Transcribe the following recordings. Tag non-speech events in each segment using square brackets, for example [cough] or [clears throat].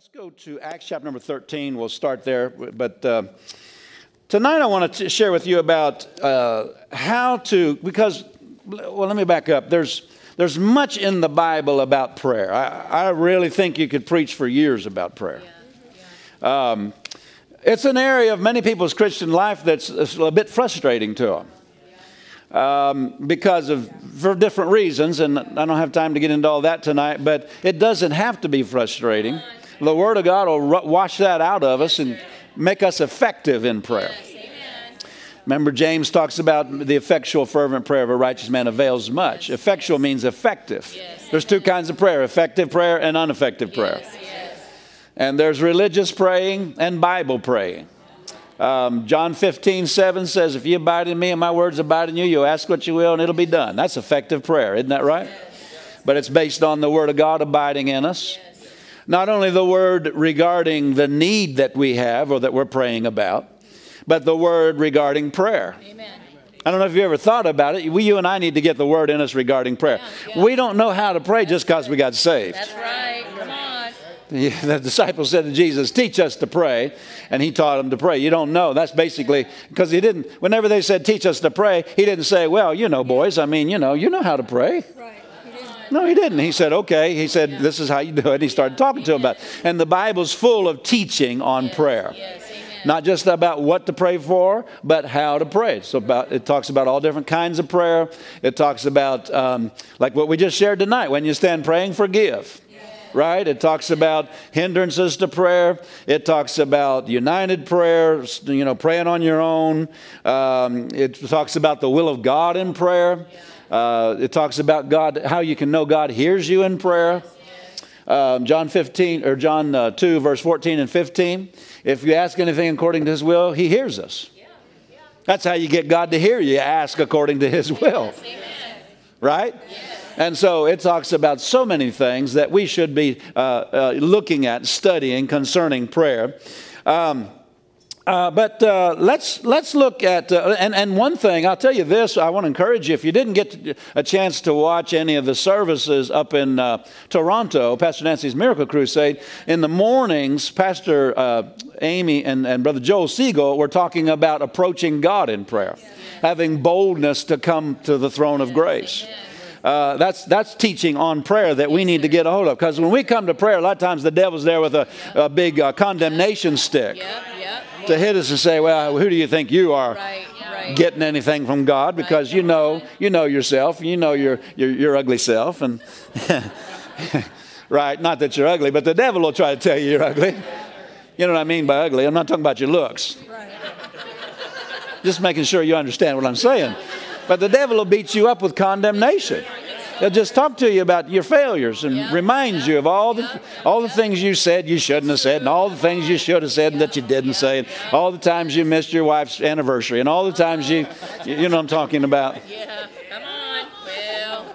Let's go to Acts chapter number 13. We'll start there. But uh, tonight I want to share with you about uh, how to, because, well, let me back up. There's, there's much in the Bible about prayer. I, I really think you could preach for years about prayer. Um, it's an area of many people's Christian life that's a bit frustrating to them. Um, because of for different reasons, and I don't have time to get into all that tonight. But it doesn't have to be frustrating the Word of God will wash that out of us and make us effective in prayer. Remember, James talks about the effectual, fervent prayer of a righteous man avails much. Effectual means effective. There's two kinds of prayer effective prayer and ineffective prayer. And there's religious praying and Bible praying. Um, John 15, 7 says, If you abide in me and my words abide in you, you'll ask what you will and it'll be done. That's effective prayer, isn't that right? But it's based on the Word of God abiding in us not only the word regarding the need that we have or that we're praying about, but the word regarding prayer. Amen. I don't know if you ever thought about it. We, you and I need to get the word in us regarding prayer. Yeah, yeah. We don't know how to pray just because we got saved. That's right. Come on. [laughs] The disciples said to Jesus, Teach us to pray. And he taught them to pray. You don't know. That's basically because he didn't, whenever they said, Teach us to pray, he didn't say, Well, you know, boys, I mean, you know, you know how to pray. Right. No, he didn't. He said, okay. He said, this is how you do it. He started talking to him about it. And the Bible's full of teaching on prayer. Not just about what to pray for, but how to pray. So about, it talks about all different kinds of prayer. It talks about, um, like what we just shared tonight, when you stand praying, forgive right? It talks about hindrances to prayer. It talks about united prayer, you know, praying on your own. Um, it talks about the will of God in prayer. Uh, it talks about God, how you can know God hears you in prayer. Um, John 15 or John uh, 2, verse 14 and 15. If you ask anything according to His will, He hears us. That's how you get God to hear you. Ask according to His will, right? And so it talks about so many things that we should be uh, uh, looking at, studying concerning prayer. Um, uh, but uh, let's let's look at uh, and and one thing I'll tell you this I want to encourage you if you didn't get a chance to watch any of the services up in uh, Toronto Pastor Nancy's Miracle Crusade in the mornings Pastor uh, Amy and, and Brother Joel Siegel were talking about approaching God in prayer having boldness to come to the throne of grace. Uh, that's, that's teaching on prayer that we need to get a hold of. Because when we come to prayer, a lot of times the devil's there with a, a big uh, condemnation stick. Yep, yep to hit us and say, "Well, who do you think you are?" Right, right. Getting anything from God because right, you know you know yourself, you know your your, your ugly self, and [laughs] right. Not that you're ugly, but the devil will try to tell you you're ugly. You know what I mean by ugly? I'm not talking about your looks. Just making sure you understand what I'm saying. But the devil will beat you up with condemnation. They'll just talk to you about your failures and yeah. remind you of all the, all the things you said you shouldn't have said, and all the things you should have said and that you didn't say, and all the times you missed your wife's anniversary, and all the times you, you know what I'm talking about. Yeah, come on, Well.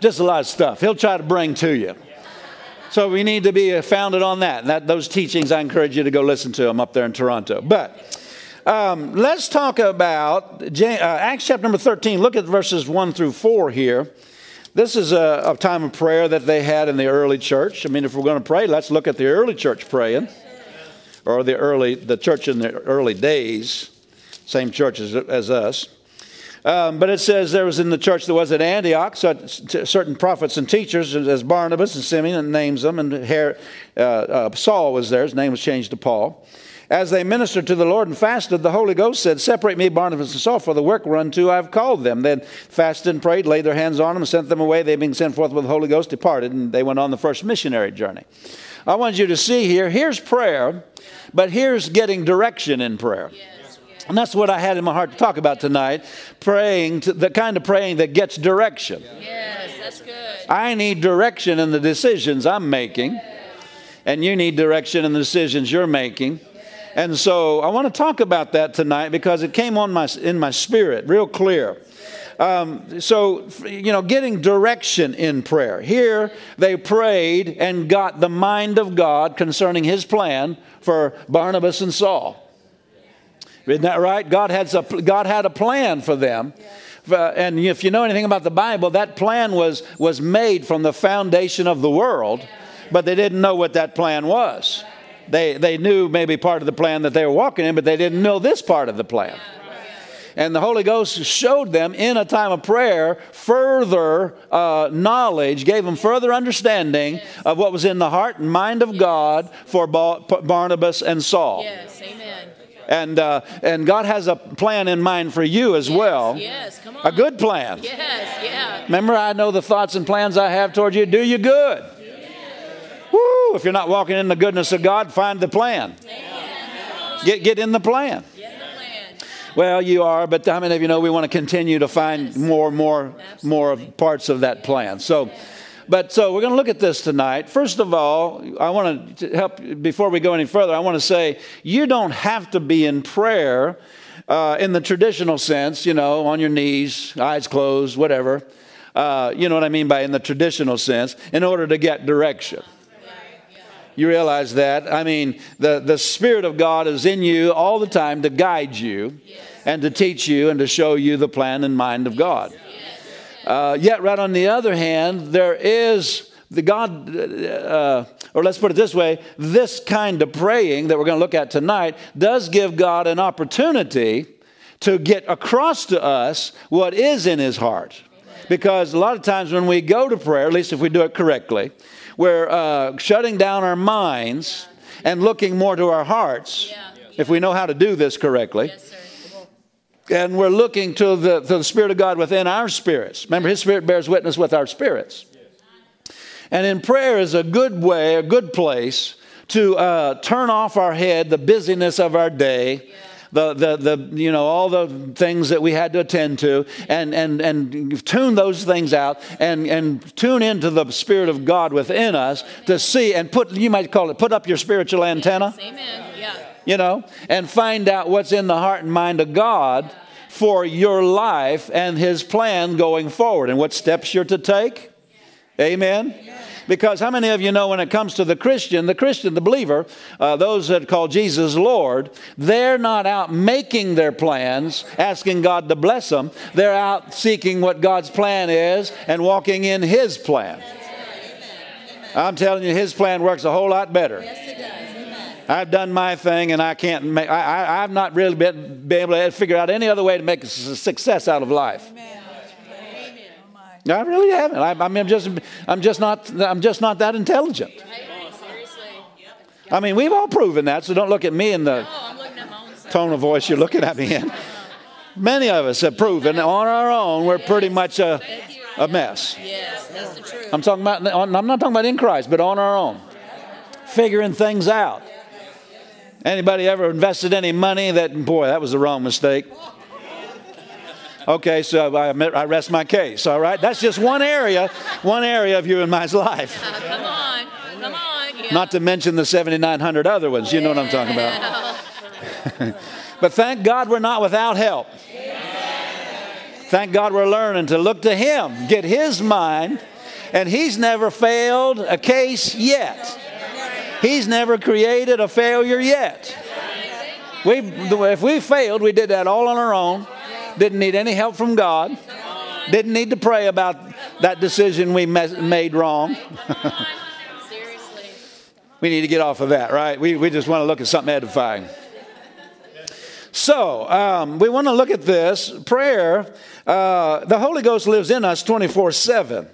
Just a lot of stuff he'll try to bring to you. So we need to be founded on that. And that, those teachings, I encourage you to go listen to them up there in Toronto. But um, let's talk about uh, Acts chapter number 13. Look at verses 1 through 4 here. This is a, a, time of prayer that they had in the early church. I mean, if we're going to pray, let's look at the early church praying, or the early the church in the early days, same church as, as us. Um, but it says there was in the church that was at Antioch certain prophets and teachers, as Barnabas and Simeon, and names them, and uh, uh, Saul was there. His name was changed to Paul. As they ministered to the Lord and fasted, the Holy Ghost said, Separate me, Barnabas and Saul, for the work whereunto I have called them. Then fasted and prayed, laid their hands on them, and sent them away. They, being sent forth with the Holy Ghost, departed, and they went on the first missionary journey. I want you to see here here's prayer, but here's getting direction in prayer. And that's what I had in my heart to talk about tonight praying, to, the kind of praying that gets direction. Yes, that's good. I need direction in the decisions I'm making, and you need direction in the decisions you're making. And so I want to talk about that tonight because it came on my, in my spirit real clear. Um, so, you know, getting direction in prayer. Here they prayed and got the mind of God concerning his plan for Barnabas and Saul. Isn't that right? God had a, God had a plan for them. Uh, and if you know anything about the Bible, that plan was, was made from the foundation of the world but they didn't know what that plan was. They, they knew maybe part of the plan that they were walking in, but they didn't know this part of the plan. And the Holy Ghost showed them in a time of prayer further uh, knowledge, gave them further understanding of what was in the heart and mind of God for ba- Barnabas and Saul. Yes, amen. And, uh, and God has a plan in mind for you as well. Yes, come on. A good plan. Yes, yeah. Remember, I know the thoughts and plans I have toward you. Do you good? Woo! If you're not walking in the goodness of God, find the plan. Get, get in the plan. Well, you are, but how many of you know we want to continue to find more, more, more parts of that plan? So, but so we're going to look at this tonight. First of all, I want to help before we go any further. I want to say you don't have to be in prayer uh, in the traditional sense, you know, on your knees, eyes closed, whatever. Uh, you know what I mean by in the traditional sense, in order to get direction. You realize that? I mean, the, the Spirit of God is in you all the time to guide you and to teach you and to show you the plan and mind of God. Uh, yet, right on the other hand, there is the God, uh, or let's put it this way this kind of praying that we're going to look at tonight does give God an opportunity to get across to us what is in his heart. Because a lot of times when we go to prayer, at least if we do it correctly, we're uh, shutting down our minds and looking more to our hearts, if we know how to do this correctly. Yes. And we're looking to the, to the Spirit of God within our spirits. Remember, His Spirit bears witness with our spirits. And in prayer is a good way, a good place to uh, turn off our head the busyness of our day. The, the, the, you know, all the things that we had to attend to and, and, and tune those things out and, and tune into the Spirit of God within us to see and put, you might call it, put up your spiritual antenna Amen. Yeah. you know, and find out what's in the heart and mind of God for your life and His plan going forward and what steps you're to take. Amen. Because how many of you know when it comes to the Christian, the Christian, the believer, uh, those that call Jesus Lord, they're not out making their plans, asking God to bless them. They're out seeking what God's plan is and walking in His plan. I'm telling you, His plan works a whole lot better. I've done my thing, and I can't make. I, I, I've not really been, been able to figure out any other way to make a success out of life. I really haven't. I, I mean, I'm just, I'm just not, I'm just not that intelligent. I mean, we've all proven that. So don't look at me in the tone of voice you're looking at me in. Many of us have proven on our own we're pretty much a, a mess. Yes, that's the truth. I'm talking about. I'm not talking about in Christ, but on our own, figuring things out. Anybody ever invested any money that boy that was the wrong mistake? Okay, so I, admit- I rest my case. All right, that's just one area, one area of you and my life. Uh, [laughs] come on. Come on. Yeah. Not to mention the 7,900 other ones. You know what I'm talking about. [laughs] But thank God we're not without help. Thank God we're learning to look to Him, get His mind, and He's never failed a case yet. He's never created a failure yet. We, if we failed, we did that all on our own. Didn't need any help from God. Didn't need to pray about that decision we made wrong. We need to get off of that, right? We, we just want to look at something edifying. So, um, we want to look at this. Prayer, uh, the Holy Ghost lives in us 24 7.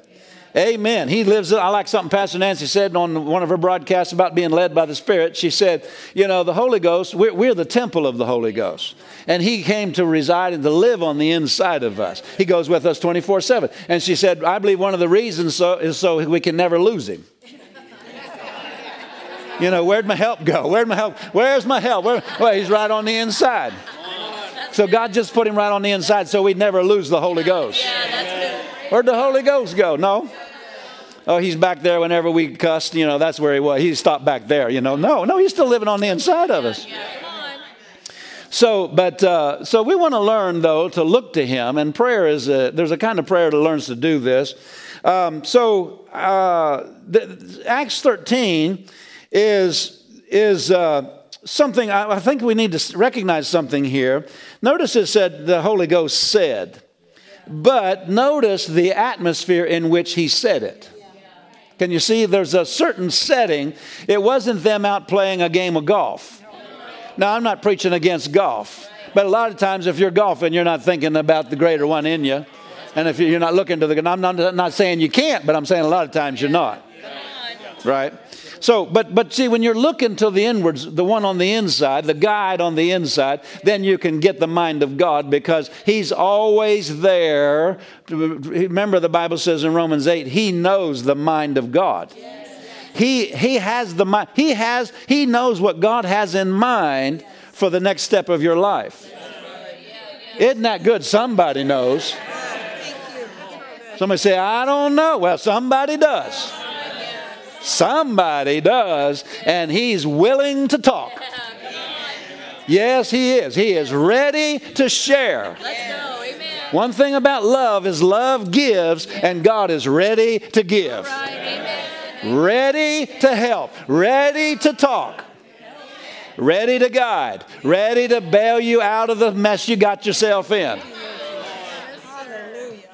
Amen. He lives. I like something Pastor Nancy said on one of her broadcasts about being led by the Spirit. She said, You know, the Holy Ghost, we're, we're the temple of the Holy Ghost. And He came to reside and to live on the inside of us. He goes with us 24 7. And she said, I believe one of the reasons so, is so we can never lose Him. You know, where'd my help go? Where'd my help? Where's my help? Where, well, he's right on the inside. So God just put him right on the inside so we'd never lose the Holy Ghost. Yeah. Where'd the Holy Ghost go? No. Oh, he's back there whenever we cussed. You know, that's where he was. He stopped back there. You know, no, no, he's still living on the inside of us. So, but uh, so we want to learn though to look to Him, and prayer is a, there's a kind of prayer that learns to do this. Um, so, uh, the, Acts 13 is is uh, something I, I think we need to recognize something here. Notice it said the Holy Ghost said, but notice the atmosphere in which He said it. Can you see? There's a certain setting. It wasn't them out playing a game of golf. Now, I'm not preaching against golf, but a lot of times if you're golfing, you're not thinking about the greater one in you. And if you're not looking to the, I'm not, not saying you can't, but I'm saying a lot of times you're not. Right? So, but but see, when you're looking to the inwards, the one on the inside, the guide on the inside, then you can get the mind of God because He's always there. Remember, the Bible says in Romans 8, He knows the mind of God. He He has the mind. He has He knows what God has in mind for the next step of your life. Isn't that good? Somebody knows. Somebody say, I don't know. Well, somebody does. Somebody does, and he's willing to talk. Yes, he is. He is ready to share. One thing about love is love gives, and God is ready to give. Ready to help, ready to talk, ready to guide, ready to bail you out of the mess you got yourself in.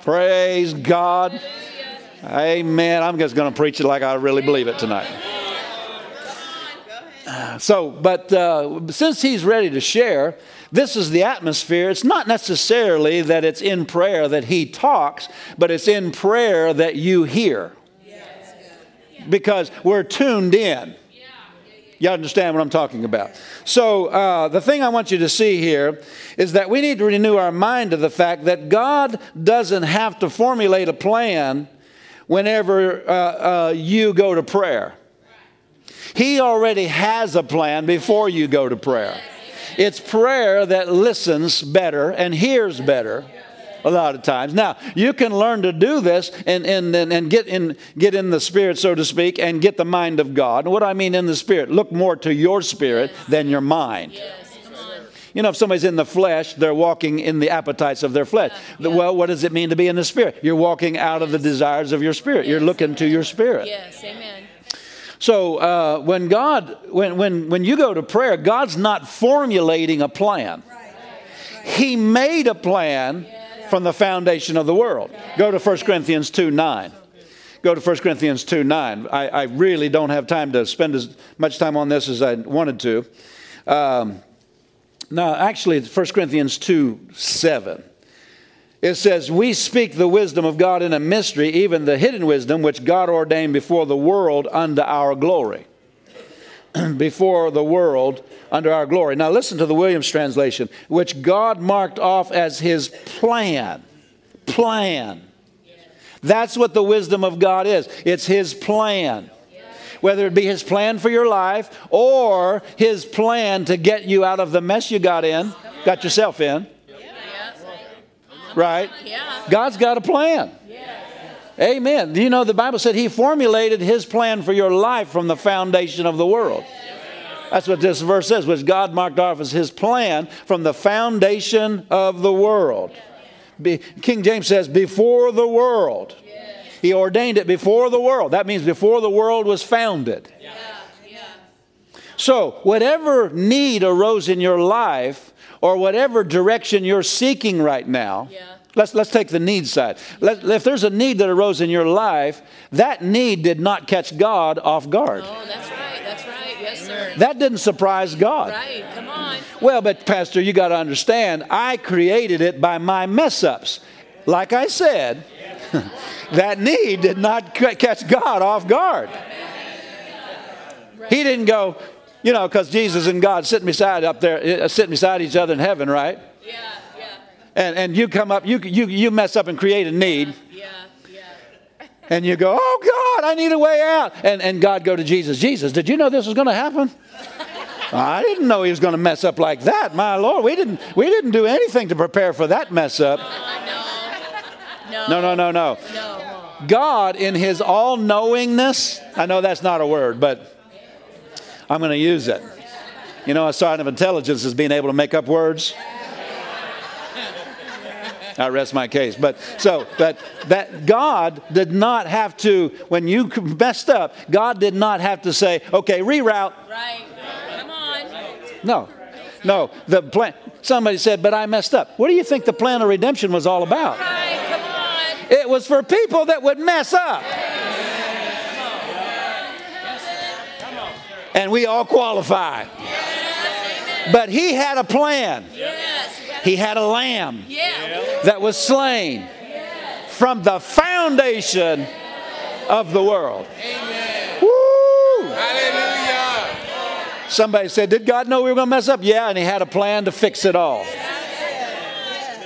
Praise God. Amen. I'm just going to preach it like I really believe it tonight. So, but uh, since he's ready to share, this is the atmosphere. It's not necessarily that it's in prayer that he talks, but it's in prayer that you hear. Because we're tuned in. You understand what I'm talking about? So, uh, the thing I want you to see here is that we need to renew our mind to the fact that God doesn't have to formulate a plan whenever uh, uh, you go to prayer. He already has a plan before you go to prayer. It's prayer that listens better and hears better a lot of times. Now, you can learn to do this and, and, and, and, get, in, get in the spirit, so to speak, and get the mind of God. And what I mean in the spirit, look more to your spirit than your mind. You know, if somebody's in the flesh, they're walking in the appetites of their flesh. Yeah. Well, what does it mean to be in the spirit? You're walking out of the desires of your spirit. Yes. You're looking to your spirit. Yes, amen. So uh, when God, when, when, when you go to prayer, God's not formulating a plan. Right. He made a plan from the foundation of the world. Go to 1 Corinthians 2 9 go to 1 Corinthians 2 9. I, I, really don't have time to spend as much time on this as I wanted to. Um, now, actually, it's 1 Corinthians 2 7. It says, We speak the wisdom of God in a mystery, even the hidden wisdom which God ordained before the world unto our glory. [clears throat] before the world under our glory. Now, listen to the Williams translation, which God marked off as his plan. Plan. That's what the wisdom of God is. It's his plan whether it be His plan for your life or His plan to get you out of the mess you got in, got yourself in. Right? God's got a plan. Amen. Do you know, the Bible said He formulated His plan for your life from the foundation of the world. That's what this verse says, which God marked off as His plan from the foundation of the world. Be, King James says, before the world. He ordained it before the world. That means before the world was founded. Yeah. Yeah. So, whatever need arose in your life, or whatever direction you're seeking right now, yeah. let's, let's take the need side. Let, if there's a need that arose in your life, that need did not catch God off guard. Oh, that's right. That's right. Yes, sir. That didn't surprise God. Right. Come on. Well, but, Pastor, you got to understand, I created it by my mess ups. Like I said, [laughs] that need did not catch God off guard. He didn't go, you know, because Jesus and God sitting beside up there, uh, sitting beside each other in heaven, right? Yeah, yeah. And, and you come up, you, you, you mess up and create a need. Yeah, yeah. And you go, oh God, I need a way out. And, and God go to Jesus, Jesus, did you know this was going to happen? [laughs] I didn't know he was going to mess up like that. My Lord, we didn't, we didn't do anything to prepare for that mess up. No, no, no, no. no. God, in his all knowingness, I know that's not a word, but I'm going to use it. You know, a sign of intelligence is being able to make up words. I rest my case. But so, but that God did not have to, when you messed up, God did not have to say, okay, reroute. Right. Come on. No. No. The plan, somebody said, but I messed up. What do you think the plan of redemption was all about? Right. It was for people that would mess up. And we all qualify. But he had a plan. He had a lamb that was slain from the foundation of the world. Woo! Hallelujah. Somebody said, Did God know we were going to mess up? Yeah, and He had a plan to fix it all.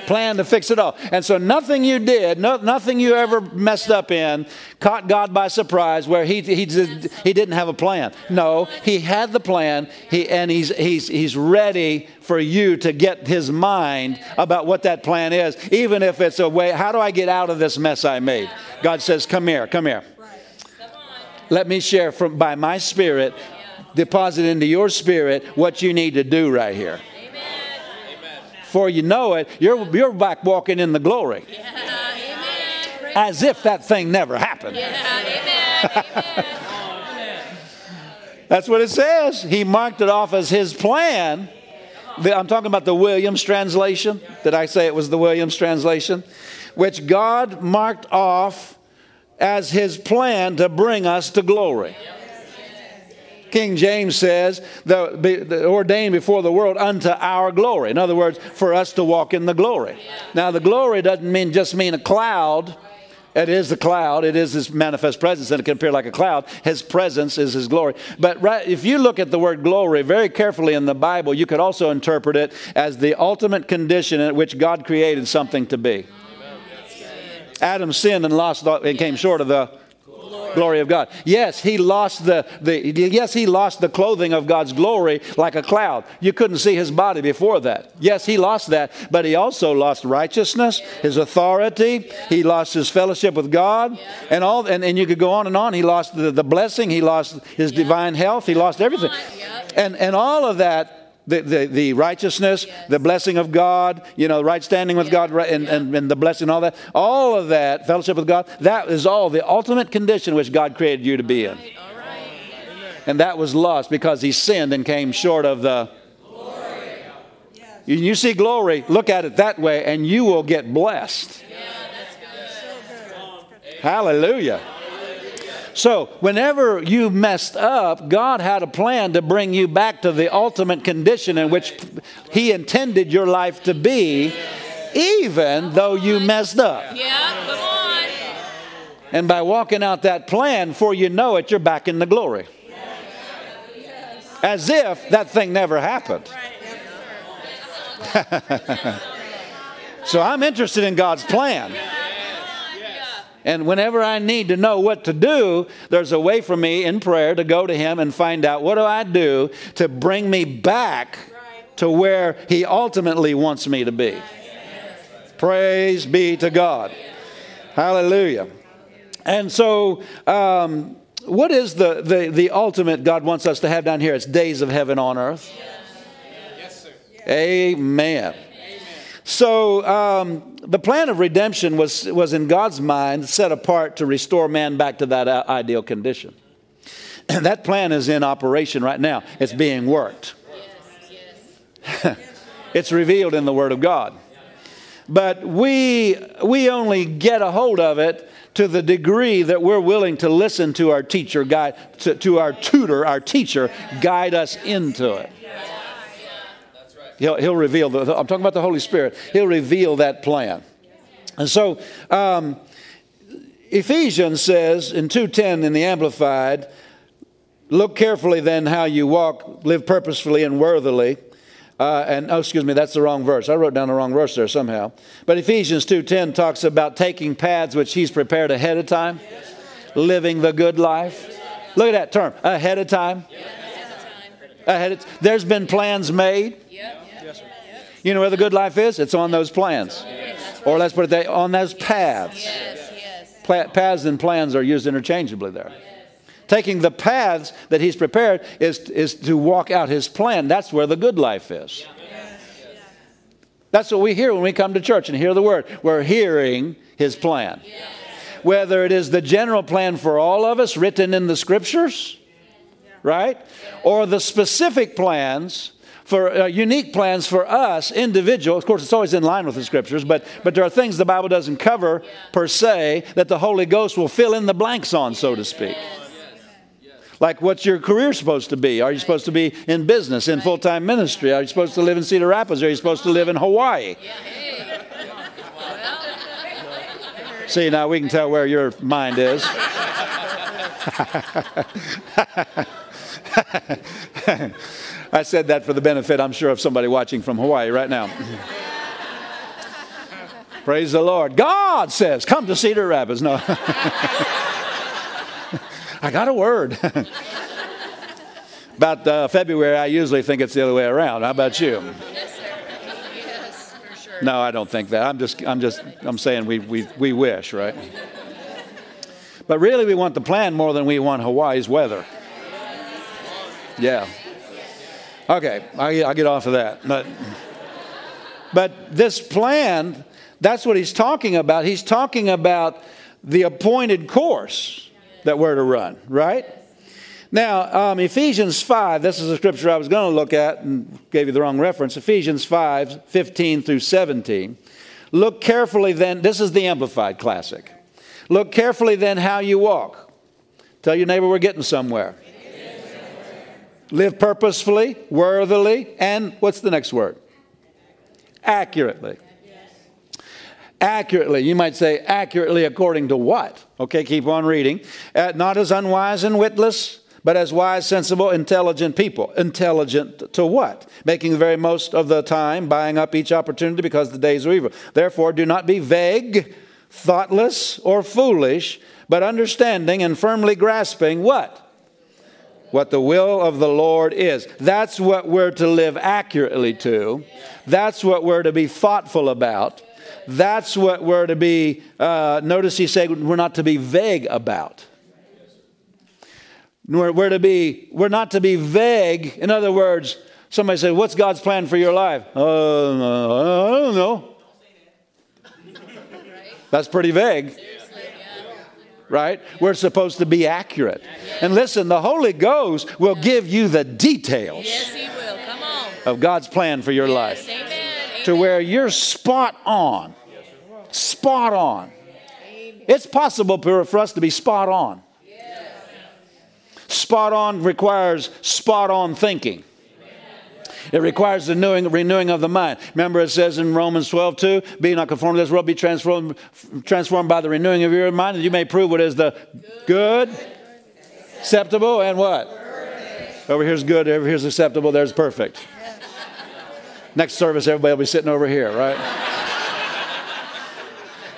Plan to fix it all. And so nothing you did, no, nothing you ever messed up in, caught God by surprise where he, he, did, he didn't have a plan. No, He had the plan, he, and he's, he's, he's ready for you to get His mind about what that plan is, even if it's a way, how do I get out of this mess I made? God says, Come here, come here. Let me share from by my spirit, deposit into your spirit what you need to do right here. Before you know it, you're, you're back walking in the glory Yeah. Amen. As if that thing never happened. Yeah. Amen. That's what it says. He marked it off as his plan. I'm talking about the Williams translation. Did I say it was the Williams translation? Which God marked off as his plan to bring us to glory. King James says, the, the, ordained before the world unto our glory. In other words, for us to walk in the glory. Now, the glory doesn't mean just mean a cloud. It is the cloud. It is his manifest presence, and it can appear like a cloud. His presence is his glory. But right, if you look at the word glory very carefully in the Bible, you could also interpret it as the ultimate condition at which God created something to be. Adam sinned and lost and came short of the glory of God. Yes, he lost the, the yes, he lost the clothing of God's glory like a cloud. You couldn't see his body before that. Yes, he lost that, but he also lost righteousness, his authority, he lost his fellowship with God, and all and, and you could go on and on. He lost the, the blessing, he lost his divine health, he lost everything. And and all of that the, the, the righteousness, the blessing of God, you know, right standing with God, right, and, and, and the blessing, all that, all of that, fellowship with God, that is all the ultimate condition which God created you to be in. All right. And that was lost because he sinned and came short of the. You, you see glory, look at it that way, and you will get blessed. Hallelujah. So, whenever you messed up, God had a plan to bring you back to the ultimate condition in which He intended your life to be, even though you messed up. Yeah. Come on. And by walking out that plan, before you know it, you're back in the glory. As if that thing never happened. [laughs] so I'm interested in God's plan. And whenever I need to know what to do, there's a way for me in prayer to go to Him and find out what do I do to bring me back to where He ultimately wants me to be. Praise be to God. Hallelujah. And so, um, what is the, the, the ultimate God wants us to have down here? It's days of heaven on earth. Yes, sir. Amen. So um, the plan of redemption was, was in God's mind set apart to restore man back to that uh, ideal condition. And [clears throat] that plan is in operation right now. It's being worked. [laughs] it's revealed in the Word of God. But we, we only get a hold of it to the degree that we're willing to listen to our teacher, guide, to, to our tutor, our teacher, guide us into it. He'll, he'll reveal, the, I'm talking about the Holy Spirit, he'll reveal that plan. And so, um, Ephesians says in 2.10 in the Amplified, look carefully then how you walk, live purposefully and worthily. Uh, and oh, excuse me, that's the wrong verse. I wrote down the wrong verse there somehow. But Ephesians 2.10 talks about taking paths which he's prepared ahead of time, living the good life. Look at that term, ahead of time. Ahead of, there's been plans made. You know where the good life is? It's on those plans. Or let's put it that, on those paths. Yes. Yes. Pla- paths and plans are used interchangeably there. Taking the paths that he's prepared is, is to walk out his plan. That's where the good life is. That's what we hear when we come to church and hear the word. We're hearing his plan. Whether it is the general plan for all of us written in the scriptures, right? Or the specific plans for uh, unique plans for us individual of course it's always in line with the scriptures but but there are things the bible doesn't cover per se that the holy ghost will fill in the blanks on so to speak Like, what's your career supposed to be? Are you supposed to be in business, in full time ministry? Are you supposed to live in Cedar Rapids? Are you supposed to live in Hawaii? See, now we can tell where your mind is. [laughs] I said that for the benefit, I'm sure, of somebody watching from Hawaii right now. [laughs] Praise the Lord. God says, come to Cedar Rapids. No. [laughs] I got a word. [laughs] about uh, February, I usually think it's the other way around. How about you? Yes, sir. Yes, for sure. No, I don't think that. I'm just, I'm just, I'm saying we, we, we wish, right? But really, we want the plan more than we want Hawaii's weather. Yeah. Okay, I, I'll get off of that. But, but this plan, that's what he's talking about. He's talking about the appointed course that we're to run, right? Now, um, Ephesians 5, this is a scripture I was going to look at and gave you the wrong reference. Ephesians 5, 15 through 17. Look carefully then, this is the Amplified Classic. Look carefully then how you walk. Tell your neighbor we're getting somewhere. Live purposefully, worthily, and what's the next word? Accurately. Accurately. You might say, accurately according to what? Okay, keep on reading. Uh, not as unwise and witless, but as wise, sensible, intelligent people. Intelligent to what? Making the very most of the time, buying up each opportunity because the days are evil. Therefore, do not be vague, thoughtless, or foolish, but understanding and firmly grasping what? What the will of the Lord is. That's what we're to live accurately to. That's what we're to be thoughtful about. That's what we're to be, uh, notice he said we're not to be vague about. We're, we're, to be, we're not to be vague. In other words, somebody said, What's God's plan for your life? Uh, I don't know. That's pretty vague. Right? We're supposed to be accurate. And listen, the Holy Ghost will give you the details Yes, he will. Come on. of God's plan for your life amen. to where you're spot on. Spot on. It's possible for for us to be spot on. Spot on requires spot on thinking. It requires the renewing, renewing of the mind. Remember, it says in Romans 12, 2, be not conformed to this world, be transformed, transformed by the renewing of your mind, that you may prove what is the good, acceptable, and what? Over here's good, over here's acceptable, there's perfect. Next service, everybody will be sitting over here, right?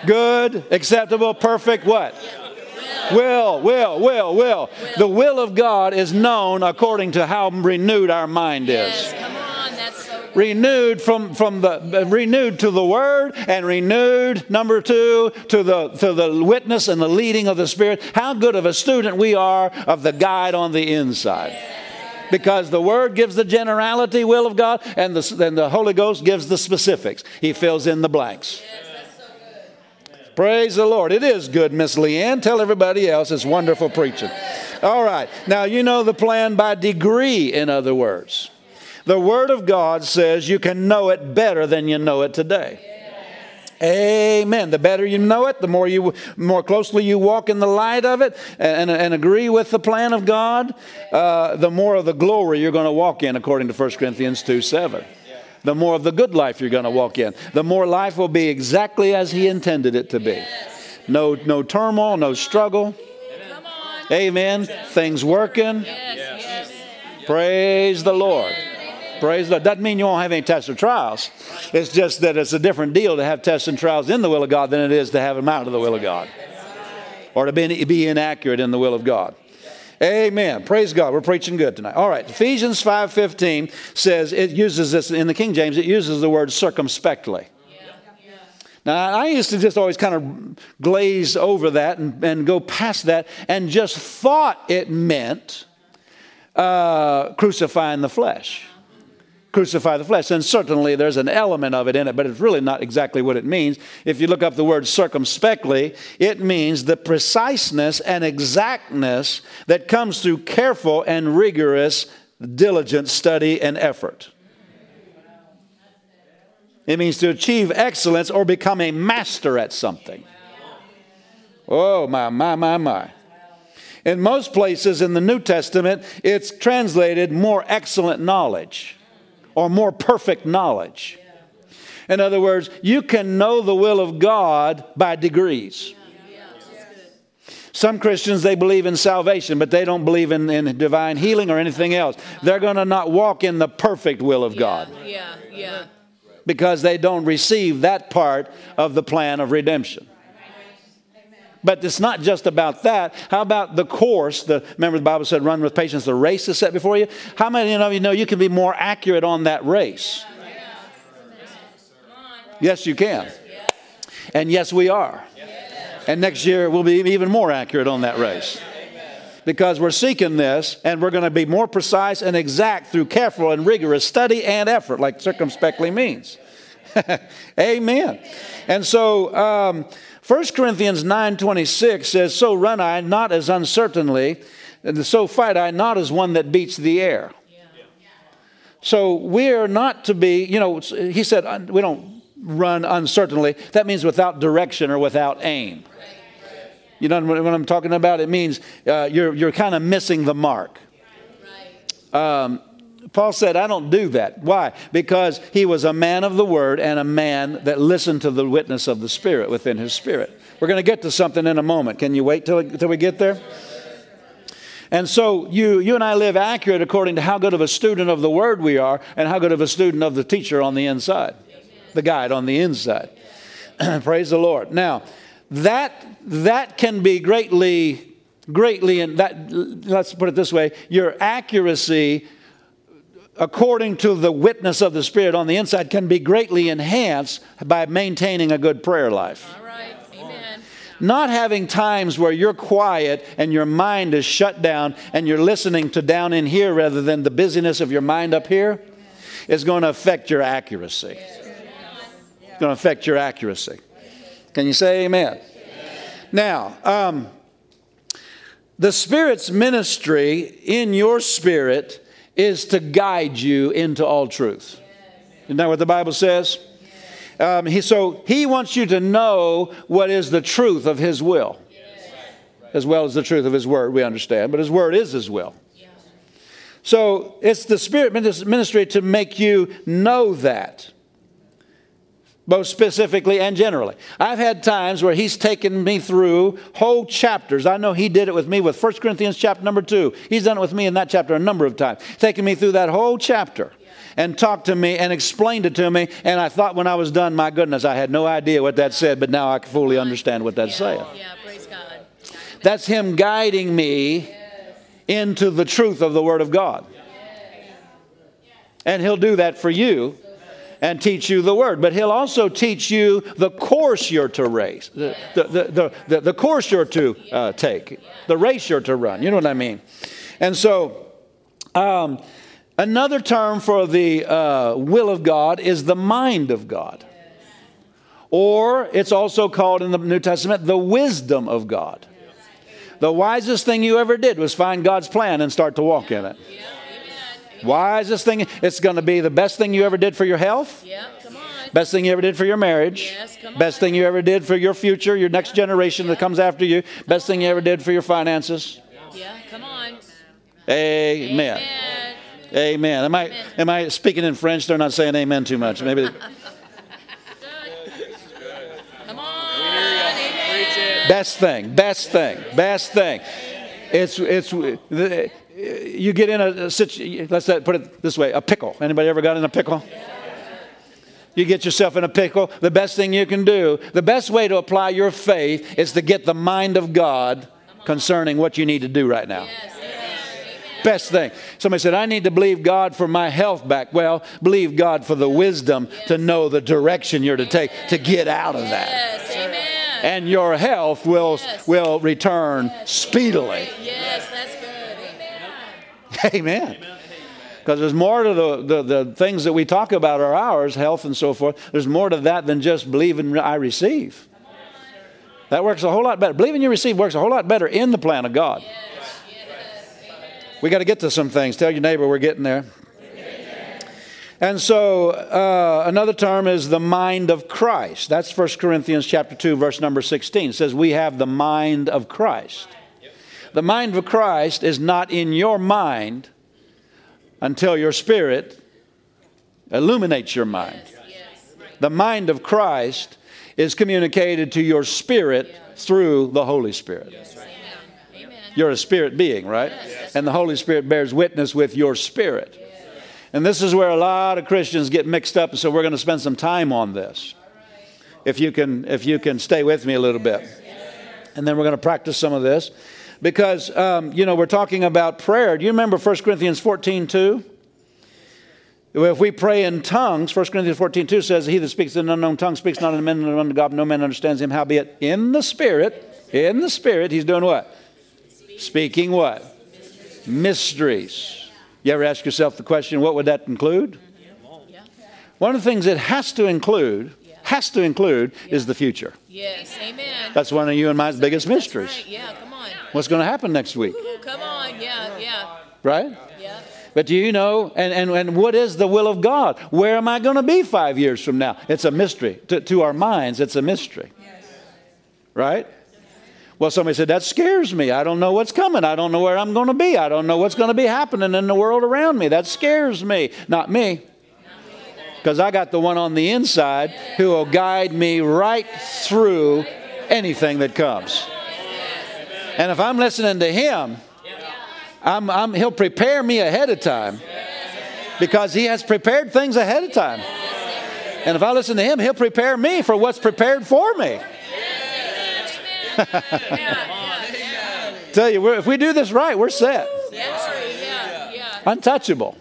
Good, acceptable, perfect, what? Will, will, will, will. The will of God is known according to how renewed our mind is. Yes, come on. That's so good. Renewed from, from the renewed to the word and renewed number two to the to the witness and the leading of the spirit. How good of a student we are of the guide on the inside. Because the Word gives the generality will of God, and the, and the Holy Ghost gives the specifics. He fills in the blanks. Praise the Lord. It is good, Miss Leanne. Tell everybody else it's wonderful preaching. All right. Now, you know the plan by degree, in other words. The Word of God says you can know it better than you know it today. Amen. The better you know it, the more you more closely you walk in the light of it and, and agree with the plan of God, uh, the more of the glory you're going to walk in, according to 1 Corinthians 2 7 the more of the good life you're going to walk in. The more life will be exactly as He intended it to be. No, no turmoil, no struggle. Amen. Things working. Praise the Lord. Praise Lord. Doesn't mean you won't have any tests or trials. It's just that it's a different deal to have tests and trials in the will of God than it is to have them out of the will of God. Or to be, be inaccurate in the will of God. Amen. Praise God. We're preaching good tonight. All right. Ephesians 5:15 says it uses this in the King James, it uses the word circumspectly. Now, I used to just always kind of glaze over that and, and go past that and just thought it meant uh, crucifying the flesh. Crucify the flesh. And certainly there's an element of it in it, but it's really not exactly what it means. If you look up the word circumspectly, it means the preciseness and exactness that comes through careful and rigorous, diligent study and effort. It means to achieve excellence or become a master at something. Oh, my, my, my, my. In most places in the New Testament, it's translated more excellent knowledge or more perfect knowledge. In other words, you can know the will of God by degrees. Some Christians, they believe in salvation, but they don't believe in, in divine healing or anything else. They're going to not walk in the perfect will of God Yeah, yeah. because they don't receive that part of the plan of redemption. But it's not just about that. How about the course? The, remember, the Bible said, run with patience the race is set before you? How many of you know you can be more accurate on that race? Yes, you can. And yes, we are. And next year we'll be even more accurate on that race. Because we're seeking this and we're going to be more precise and exact through careful and rigorous study and effort, like circumspectly means. [laughs] Amen. And so, um, 1 Corinthians 9.26 says, So run I not as uncertainly, and so fight I not as one that beats the air. So we are not to be, you know, he said, we don't run uncertainly. That means without direction or without aim. You know what I'm talking about? It means uh, you're, you're kind of missing the mark. Um, Paul said, I don't do that. Why? Because he was a man of the word and a man that listened to the witness of the Spirit within his spirit. We're going to get to something in a moment. Can you wait till, till we get there? And so you, you and I live accurate according to how good of a student of the word we are and how good of a student of the teacher on the inside, the guide on the inside. [clears throat] Praise the Lord. Now, that, that can be greatly, greatly, and that, let's put it this way your accuracy according to the witness of the Spirit on the inside, can be greatly enhanced by maintaining a good prayer life. All right. Amen. Not having times where you're quiet and your mind is shut down and you're listening to down in here rather than the busyness of your mind up here is going to affect your accuracy. It's going to affect your accuracy. Can you say amen? Now, um, the Spirit's ministry in your spirit is to guide you into all truth. Isn't that what the Bible says? Um, he, so he wants you to know what is the truth of his will, as well as the truth of his word, we understand, but his word is his will. So it's the Spirit ministry to make you know that both specifically and generally. I've had times where he's taken me through whole chapters. I know he did it with me with 1 Corinthians chapter number 2. He's done it with me in that chapter a number of times. Taken me through that whole chapter and talked to me and explained it to me. And I thought when I was done, my goodness, I had no idea what that said, but now I fully understand what that's saying. Yeah, praise God. That's him guiding me into the truth of the Word of God. And he'll do that for you and teach you the word. But he'll also teach you the course you're to race, the, the, the, the, course you're to uh, take, the race you're to run. You know what I mean? And so, um, another term for the uh, will of God is the mind of God. Or it's also called in the New Testament the wisdom of God. The wisest thing you ever did was find God's plan and start to walk in it. Wisest thing, it's going to be the best thing you ever did for your health. Yeah, come on. Best thing you ever did for your marriage. Yes, come Best on. thing you ever did for your future, your next generation that comes after you. Best thing you ever did for your finances. Yeah, come on. Amen. Amen. Amen. Am I am I speaking in French? They're not saying amen too much. Maybe [laughs] Come on. Amen. best thing, best thing, best thing. It's it's the- you get in a, situation. Let's put it this way: a pickle. Anybody ever got in a pickle? You get yourself in a pickle. The best thing you can do, the best way to apply your faith, is to get the mind of God concerning what you need to do right now. Best thing. Somebody said, I need to believe God for my health back. Well, believe God for the wisdom to know the direction you're to take to get out of that. Yes. And your health will, Yes. will return speedily. Yes, that's good. Amen. [laughs] Amen. Because there's more to the, the, the things that we talk about are ours, health and so forth. There's more to that than just believing I receive. That works a whole lot better. Believing you receive works a whole lot better in the plan of God. We got to get to some things. Tell your neighbor we're getting there. And so uh, another term is the mind of Christ. That's 1 Corinthians chapter 2, verse number 16. It says we have the mind of Christ. The mind of Christ is not in your mind until your spirit illuminates your mind. The mind of Christ is communicated to your spirit through the Holy Spirit. You're a spirit being, right? And the Holy Spirit bears witness with your spirit. And this is where a lot of Christians get mixed up, so we're going to spend some time on this. If you can, if you can stay with me a little bit. And then we're going to practice some of this. Because, um, you know, we're talking about prayer. Do you remember 1 Corinthians 14 2? If we pray in tongues, 1 Corinthians 14 2 says, He that speaks in an unknown tongue speaks not in men but unto God, no man understands him. Howbeit, in the Spirit, in the Spirit, he's doing what? Speaking what? Mysteries. You ever ask yourself the question, what would that include? One of the things it has to include, has to include, is the future. Yes. Amen. That's one of you and my biggest mysteries. right. Yeah. Come on. What's going to happen next week, Ooh, come on. Yeah. Yeah. right? Yeah. But do you know, and, and, and what is the will of God? Where am I going to be five years from now? It's a mystery. To, to our minds, it's a mystery. Right? Well, somebody said, that scares me. I don't know what's coming. I don't know where I'm going to be. I don't know what's going to be happening in the world around me. That scares me. Not me. Because I got the one on the inside who will guide me right through anything that comes. And if I'm listening to him, I'm, I'm, he'll prepare me ahead of time because he has prepared things ahead of time. And if I listen to him, he'll prepare me for what's prepared for me. [laughs] Tell you, we're, if we do this right, we're set. Untouchable.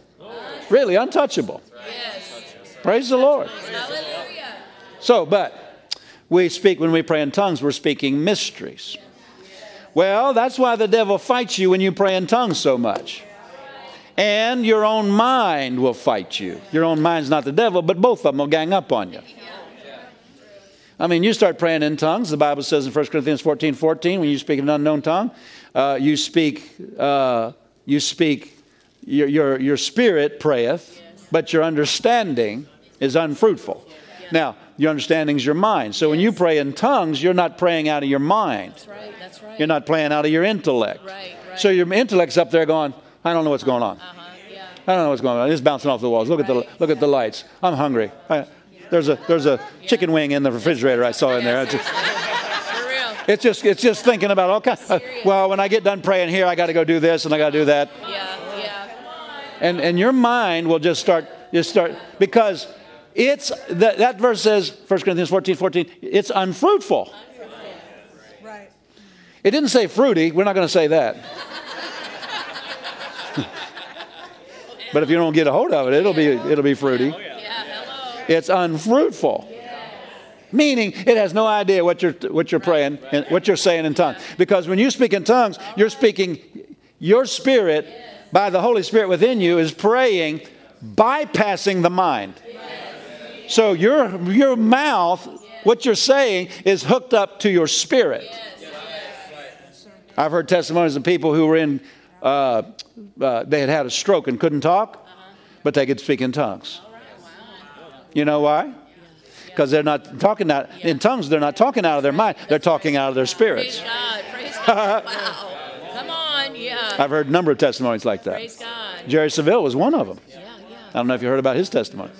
Really untouchable. Yes. Praise the Lord. Hallelujah. So, but we speak, when we pray in tongues, we're speaking mysteries. Well, that's why the devil fights you when you pray in tongues so much. And your own mind will fight you. Your own mind's not the devil, but both of them will gang up on you. I mean, you start praying in tongues. The Bible says in 1 Corinthians 14 14, when you speak in an unknown tongue, uh, you speak, uh, you speak, your, your, your spirit prayeth, but your understanding is unfruitful. Now, your understanding is your mind. So when you pray in tongues, you're not praying out of your mind. That's right. That's right. You're not praying out of your intellect. Right, right. So your intellect's up there going, I don't know what's going on. Uh-huh. Yeah. I don't know what's going on. It's bouncing off the walls. Look at the look at the lights. I'm hungry. I, there's a there's a chicken wing in the refrigerator I saw in there. It's just, [laughs] For real. it's just it's just thinking about all kinds. Uh, well, when I get done praying here, I got to go do this and I got to do that, Yeah. Yeah. and and your mind will just start just start because it's that, that verse says 1 Corinthians 14 14 it's unfruitful. Right. It didn't say fruity. We're not going to say that. [laughs] but if you don't get a hold of it, it'll be it'll be fruity. It's unfruitful. Meaning it has no idea what you're what you're praying and what you're saying in tongues. Because when you speak in tongues, you're speaking your spirit by the Holy Spirit within you is praying, bypassing the mind. So your your mouth, what you're saying, is hooked up to your spirit. I've heard testimonies of people who were in, uh, uh, they had had a stroke and couldn't talk, but they could speak in tongues. You know why? Because they're not talking out in tongues. They're not talking out of their mind. They're talking out of their spirits. Praise. God. Praise [laughs] God. Wow. Come on. Yeah. I've heard a number of testimonies like that. Praise God. Jerry Savelle was one of them. Yeah. Yeah. I don't know if you heard about his testimony.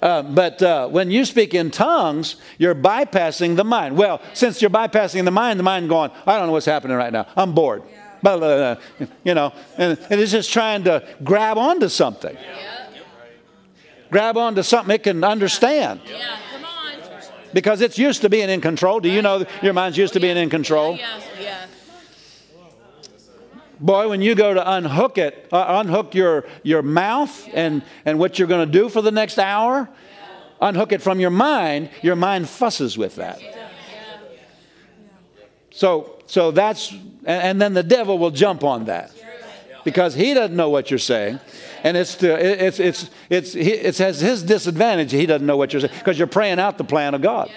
Uh, but uh, when you speak in tongues, you're bypassing the mind. Well, since you're bypassing the mind, the mind going, I don't know what's happening right now. I'm bored. Blah, blah, blah, you know, and, and it's just trying to grab onto something. Grab onto something it can understand Yeah. Come on. because it's used to being in control. Do you know your mind's used to being in control? Yeah. Yeah. Boy, when you go to unhook it, uh, unhook your, your mouth and, and what you're going to do for the next hour, unhook it from your mind, your mind fusses with that. So, so that's, and, and then the devil will jump on that because he doesn't know what you're saying. And it's, to, it- it's, it's, it's, he- it has his disadvantage. He doesn't know what you're saying because you're praying out the plan of God.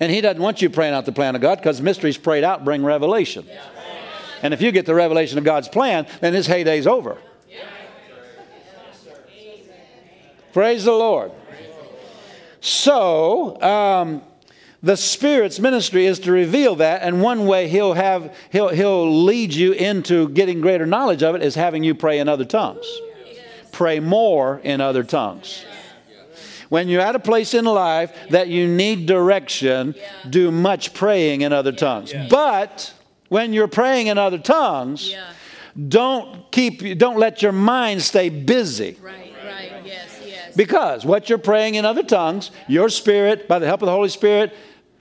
And he doesn't want you praying out the plan of God because mysteries prayed out bring revelation. And if you get the revelation of God's plan, then his heyday's over. Praise the Lord. So, um, the Spirit's ministry is to reveal that, and one way He'll have He'll He'll lead you into getting greater knowledge of it is having you pray in other tongues. Pray more in other tongues. When you're at a place in life that you need direction, do much praying in other tongues. But when you're praying in other tongues, don't keep don't let your mind stay busy. Right, right. Yes, yes. Because what you're praying in other tongues, your spirit, by the help of the Holy Spirit,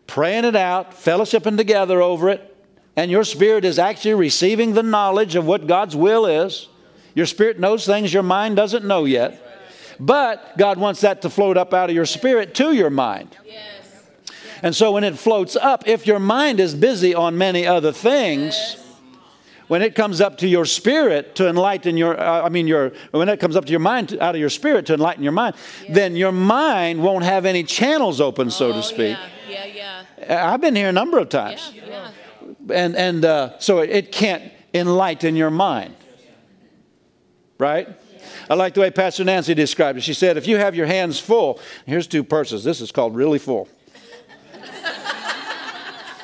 praying it out, fellowshipping together over it, and your spirit is actually receiving the knowledge of what God's will is. Your spirit knows things your mind doesn't know yet. But God wants that to float up out of your spirit to your mind. And so when it floats up, if your mind is busy on many other things, when it comes up to your spirit to enlighten your, uh, I mean, your, when it comes up to your mind, to- out of your spirit to enlighten your mind, then your mind won't have any channels open, so Oh, to speak. Yeah, yeah, yeah. I've been here a number of times. Yeah, yeah. And, and uh, so it can't enlighten your mind. Right? I like the way Pastor Nancy described it. She said, if you have your hands full, here's two purses. This is called really full.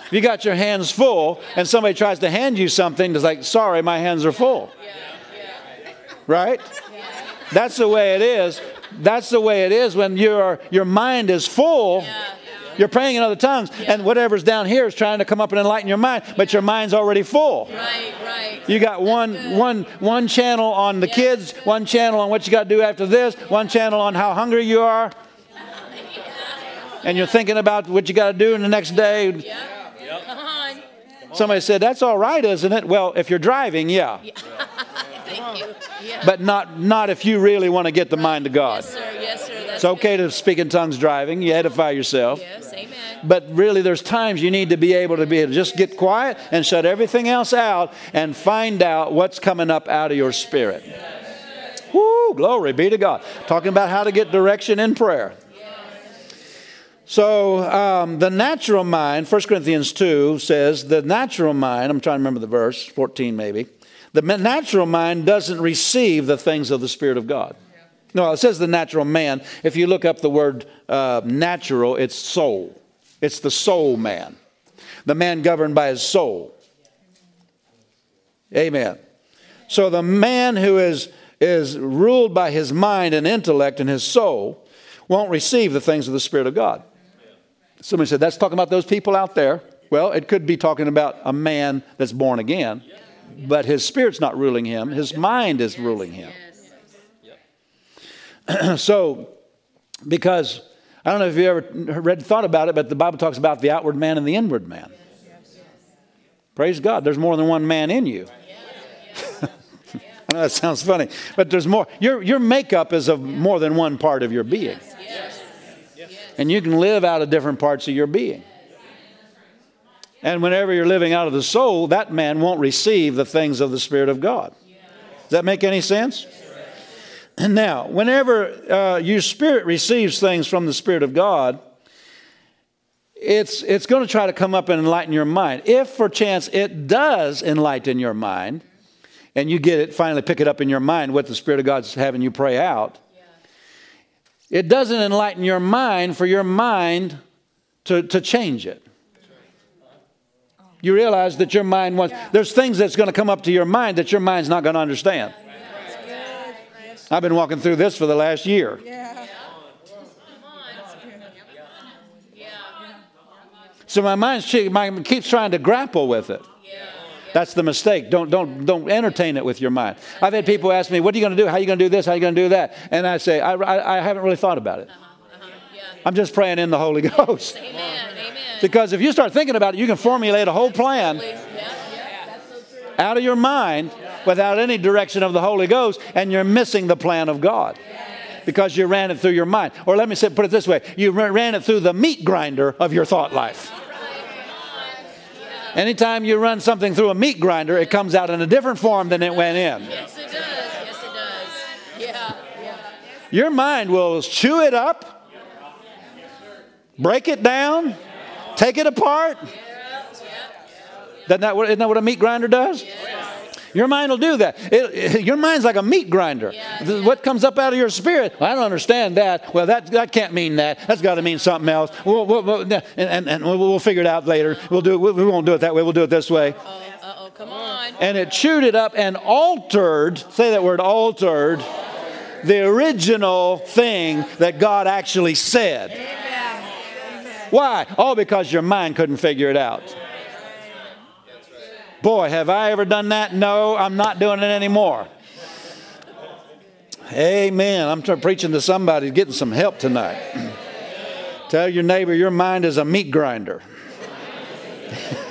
If you got your hands full and somebody tries to hand you something, it's like, sorry, my hands are full. Right? That's the way it is. That's the way it is when your, your mind is full. You're praying in other tongues, and whatever's down here is trying to come up and enlighten your mind, but your mind's already full. Right, right. You got one, one, one channel on the kids, one channel on what you got to do after this, one channel on how hungry you are, and you're thinking about what you got to do in the next day. Come on. Somebody said, That's all right, isn't it? Well, if you're driving, yeah. [laughs] Thank you. Yeah. But not, not if you really want to get the mind of God. yes, sir. Yes, sir. That's It's okay to speak in tongues driving, you edify yourself. Yes, amen. But really, there's times you need to be able to be able to just get quiet and shut everything else out and find out what's coming up out of your spirit. Woo, glory be to God. Talking about how to get direction in prayer. So, um, the natural mind, 1 Corinthians 2 says, the natural mind, I'm trying to remember the verse, 14 maybe, the natural mind doesn't receive the things of the Spirit of God. No, it says the natural man. If you look up the word uh, natural, it's soul. It's the soul man, the man governed by his soul. Amen. So the man who is, is ruled by his mind and intellect and his soul won't receive the things of the Spirit of God. Somebody said, that's talking about those people out there. Well, it could be talking about a man that's born again, but his spirit's not ruling him, his mind is ruling him. [clears throat] so, because I don't know if you ever read thought about it, but the Bible talks about the outward man and the inward man. Praise God, there's more than one man in you. I [laughs] know that sounds funny, but there's more. Your, your makeup is of more than one part of your being. And you can live out of different parts of your being. And whenever you're living out of the soul, that man won't receive the things of the Spirit of God. Does that make any sense? And now, whenever uh, your spirit receives things from the Spirit of God, it's, it's going to try to come up and enlighten your mind. If, for chance, it does enlighten your mind, and you get it, finally pick it up in your mind what the Spirit of God's having you pray out, it doesn't enlighten your mind for your mind to, to change it. You realize that your mind wants, there's things that's going to come up to your mind that your mind's not going to understand. I've been walking through this for the last year. Yeah. So my mind's my mind keeps trying to grapple with it. That's the mistake. Don't, don't, don't entertain it with your mind. I've had people ask me, What are you going to do? How are you going to do this? How are you going to do that? And I say, I, I, I haven't really thought about it. I'm just praying in the Holy [laughs] Ghost. Amen. Because if you start thinking about it, you can formulate a whole plan Yeah, yeah. That's so true. out of your mind without any direction of the Holy Ghost, and you're missing the plan of God because you ran it through your mind. Or let me say, put it this way you ran it through the meat grinder of your thought life. Anytime you run something through a meat grinder, it comes out in a different form than it went in. Yes, it does. Yes, it does. Yeah, yeah. Your mind will chew it up, break it down, take it apart. Doesn't that, what- isn't that what a meat grinder does? Your mind will do that. It, it- [laughs] your mind's like a meat grinder. Yeah, yeah. What comes up out of your spirit? I don't understand that. Well, that, that can't mean that. That's got to mean something else. We'll, we'll, we'll- and, and, and we'll, we'll figure it out later. We'll do it. We won't do it that way. We'll do it this way. Uh oh, come on. And it chewed it up and altered, say that word, altered, the original thing that God actually said. Why? All because your mind couldn't figure it out. Boy, have I ever done that? No, I'm not doing it anymore. Amen. I'm tr- preaching to somebody getting some help tonight. [clears throat] Tell your neighbor your mind is a meat grinder.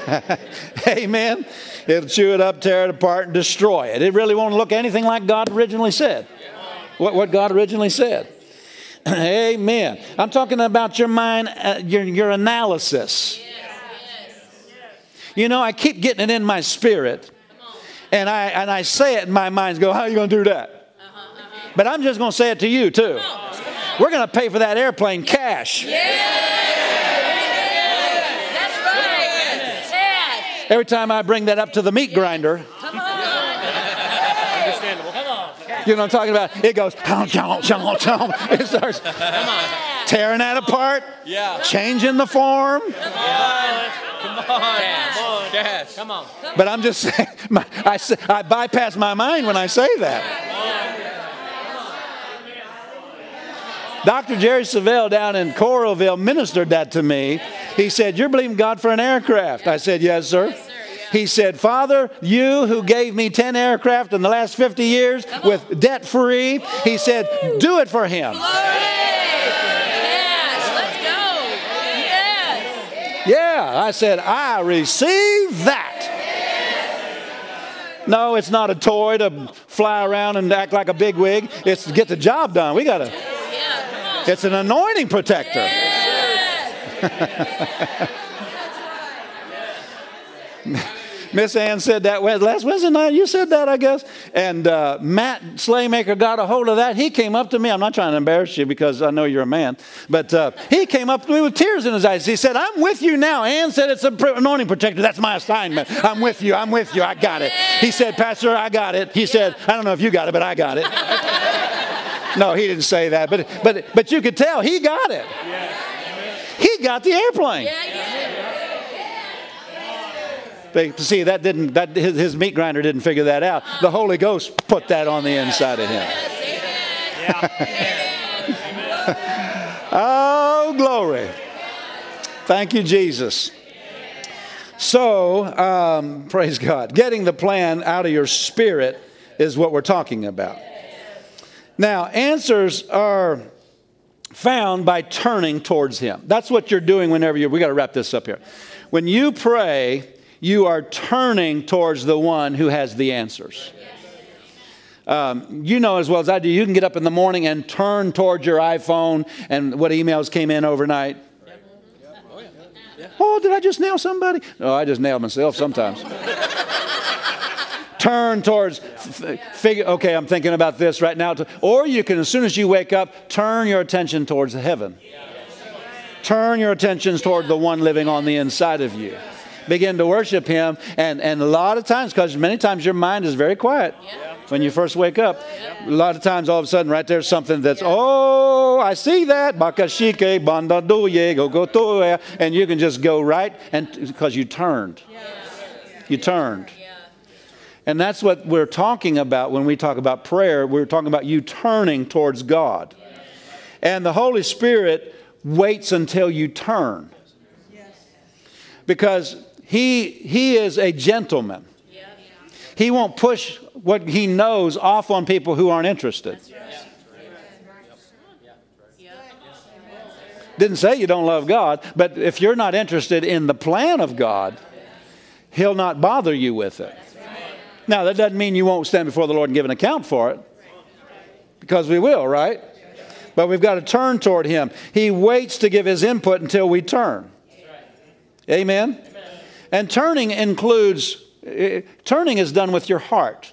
[laughs] Amen. It'll chew it up, tear it apart, and destroy it. It really won't look anything like God originally said. What, what God originally said. [clears throat] Amen. I'm talking about your mind, uh, your, your analysis. You know, I keep getting it in my spirit, and I, and I say it, and my mind's go, How are you going to do that? But I'm just going to say it to you, too. We're going to pay for that airplane cash. That's right. Dad, Every time I bring that up to the meat grinder, come on. you know what I'm talking about? It goes, chomp, chomp, chomp, chomp. [laughs] It starts tearing that apart, Yeah. changing the form. Cash. Come on. But I'm just saying, [laughs] my, I, I bypass my mind when I say that. Dr. Jerry Savelle down in Coralville ministered that to me. He said, You're believing God for an aircraft. I said, Yes, sir. He said, Father, you who gave me 10 aircraft in the last 50 years with debt free, he said, Do it for him. Yes, let's go. Yes. Yeah, I said, I receive that. No, it's not a toy to fly around and act like a bigwig. It's to get the job done. We got to, Yeah, come on. it's an anointing protector. [laughs] Miss Ann said that last Wednesday night. You said that, I guess. And uh, Matt Slaymaker got a hold of that. He came up to me. I'm not trying to embarrass you because I know you're a man, but uh, he came up to me with tears in his eyes. He said, "I'm with you now." Ann said, "It's an anointing protector. That's my assignment. I'm with you. I'm with you. I got it." He said, "Pastor, I got it." He said, "I don't know if you got it, but I got it." [laughs] no, he didn't say that, but but but you could tell he got it. He got the airplane. Yeah. See, that didn't that his, his meat grinder didn't figure that out. The Holy Ghost put that on the inside of him. [laughs] Oh, glory! Thank you, Jesus. So, um, praise God. Getting the plan out of your spirit is what we're talking about. Now, answers are found by turning towards Him. That's what you're doing whenever you. We got to wrap this up here. When you pray, you are turning towards the one who has the answers. Um, you know as well as I do, you can get up in the morning and turn towards your iPhone and what emails came in overnight. Oh, did I just nail somebody? No, I just nailed myself sometimes. Turn towards, f- figure, okay, I'm thinking about this right now. Or you can, as soon as you wake up, turn your attention towards heaven. Turn your attentions toward the one living on the inside of you. Begin to worship him. And, and a lot of times, because many times your mind is very quiet when you first wake up. A lot of times, all of a sudden, right there's something that's, oh, I see that. Bakashike, bandaduye, gogotoya. And you can just go right, and because you turned. You turned. And that's what we're talking about when we talk about prayer. We're talking about you turning towards God. And the Holy Spirit waits until you turn. Because he, he is a gentleman. He won't push what he knows off on people who aren't interested. Didn't say you don't love God, but if you're not interested in the plan of God, he'll not bother you with it. Now, that doesn't mean you won't stand before the Lord and give an account for it, because we will, right? But we've got to turn toward Him. He waits to give His input until we turn. Amen? And turning includes, eh, turning is done with your heart.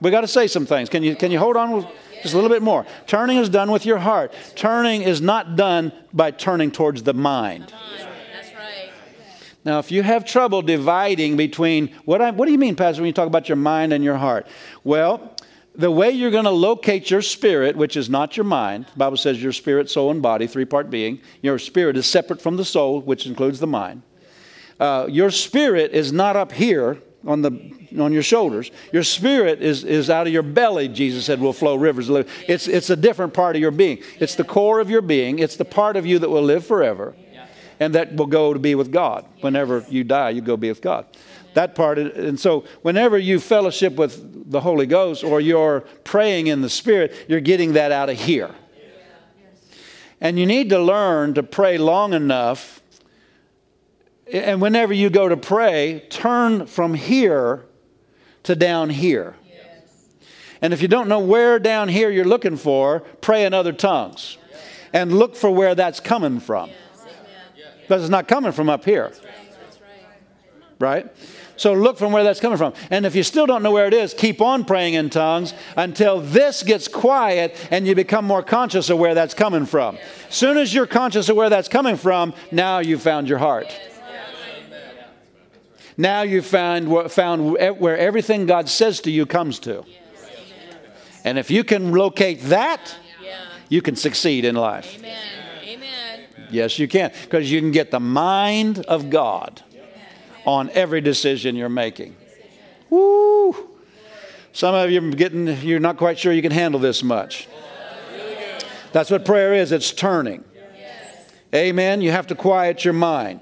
We got to say some things. Can you, can you hold on just a little bit more? Turning is done with your heart. Turning is not done by turning towards the mind. That's right. Now, if you have trouble dividing between what, I, what do you mean, Pastor, when you talk about your mind and your heart? Well, the way you're going to locate your spirit, which is not your mind, the Bible says your spirit, soul, and body, three part being, your spirit is separate from the soul, which includes the mind. Uh, your spirit is not up here on, the, on your shoulders. Your spirit is, is out of your belly, Jesus said, will flow rivers. It's, it's a different part of your being. It's the core of your being, it's the part of you that will live forever and that will go to be with God. Whenever you die, you go be with God. That part, and so whenever you fellowship with the Holy Ghost or you're praying in the Spirit, you're getting that out of here. And you need to learn to pray long enough and whenever you go to pray, turn from here to down here. And if you don't know where down here you're looking for, pray in other tongues. And look for where that's coming from. Because it's not coming from up here. Right? So look from where that's coming from. And if you still don't know where it is, keep on praying in tongues until this gets quiet and you become more conscious of where that's coming from. As soon as you're conscious of where that's coming from, now you've found your heart. Now you've found, found where everything God says to you comes to. And if you can locate that, you can succeed in life. Amen. Yes, you can. Because you can get the mind of God on every decision you're making. Woo! Some of you are getting, you're not quite sure you can handle this much. That's what prayer is it's turning. Amen. You have to quiet your mind.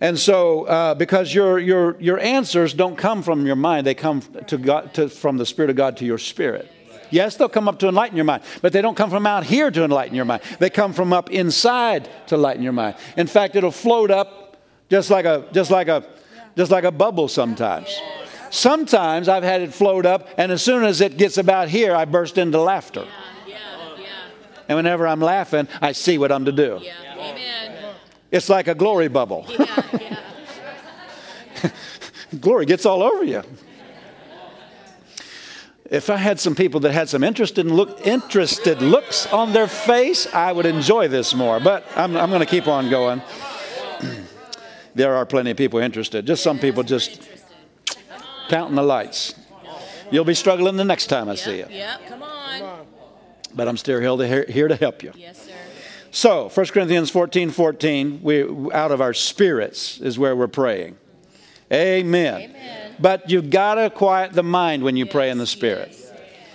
And so, uh, because your, your, your answers don't come from your mind, they come to God, to, from the Spirit of God to your spirit. Yes, they'll come up to enlighten your mind, but they don't come from out here to enlighten your mind. They come from up inside to lighten your mind. In fact, it'll float up just like a, just like a, just like a bubble sometimes. Sometimes I've had it float up, and as soon as it gets about here, I burst into laughter. And whenever I'm laughing, I see what I'm to do. It's like a glory bubble. Yeah, yeah. [laughs] glory gets all over you. If I had some people that had some interested look, interested looks on their face, I would enjoy this more. But I'm, I'm going to keep on going. [clears throat] there are plenty of people interested. Just some people just counting the lights. You'll be struggling the next time I see you. Yep, come on. But I'm still here to help you. Yes, sir. So, 1 Corinthians 14 14, we, out of our spirits is where we're praying. Amen. Amen. But you've got to quiet the mind when you yes, pray in the Spirit. Yes.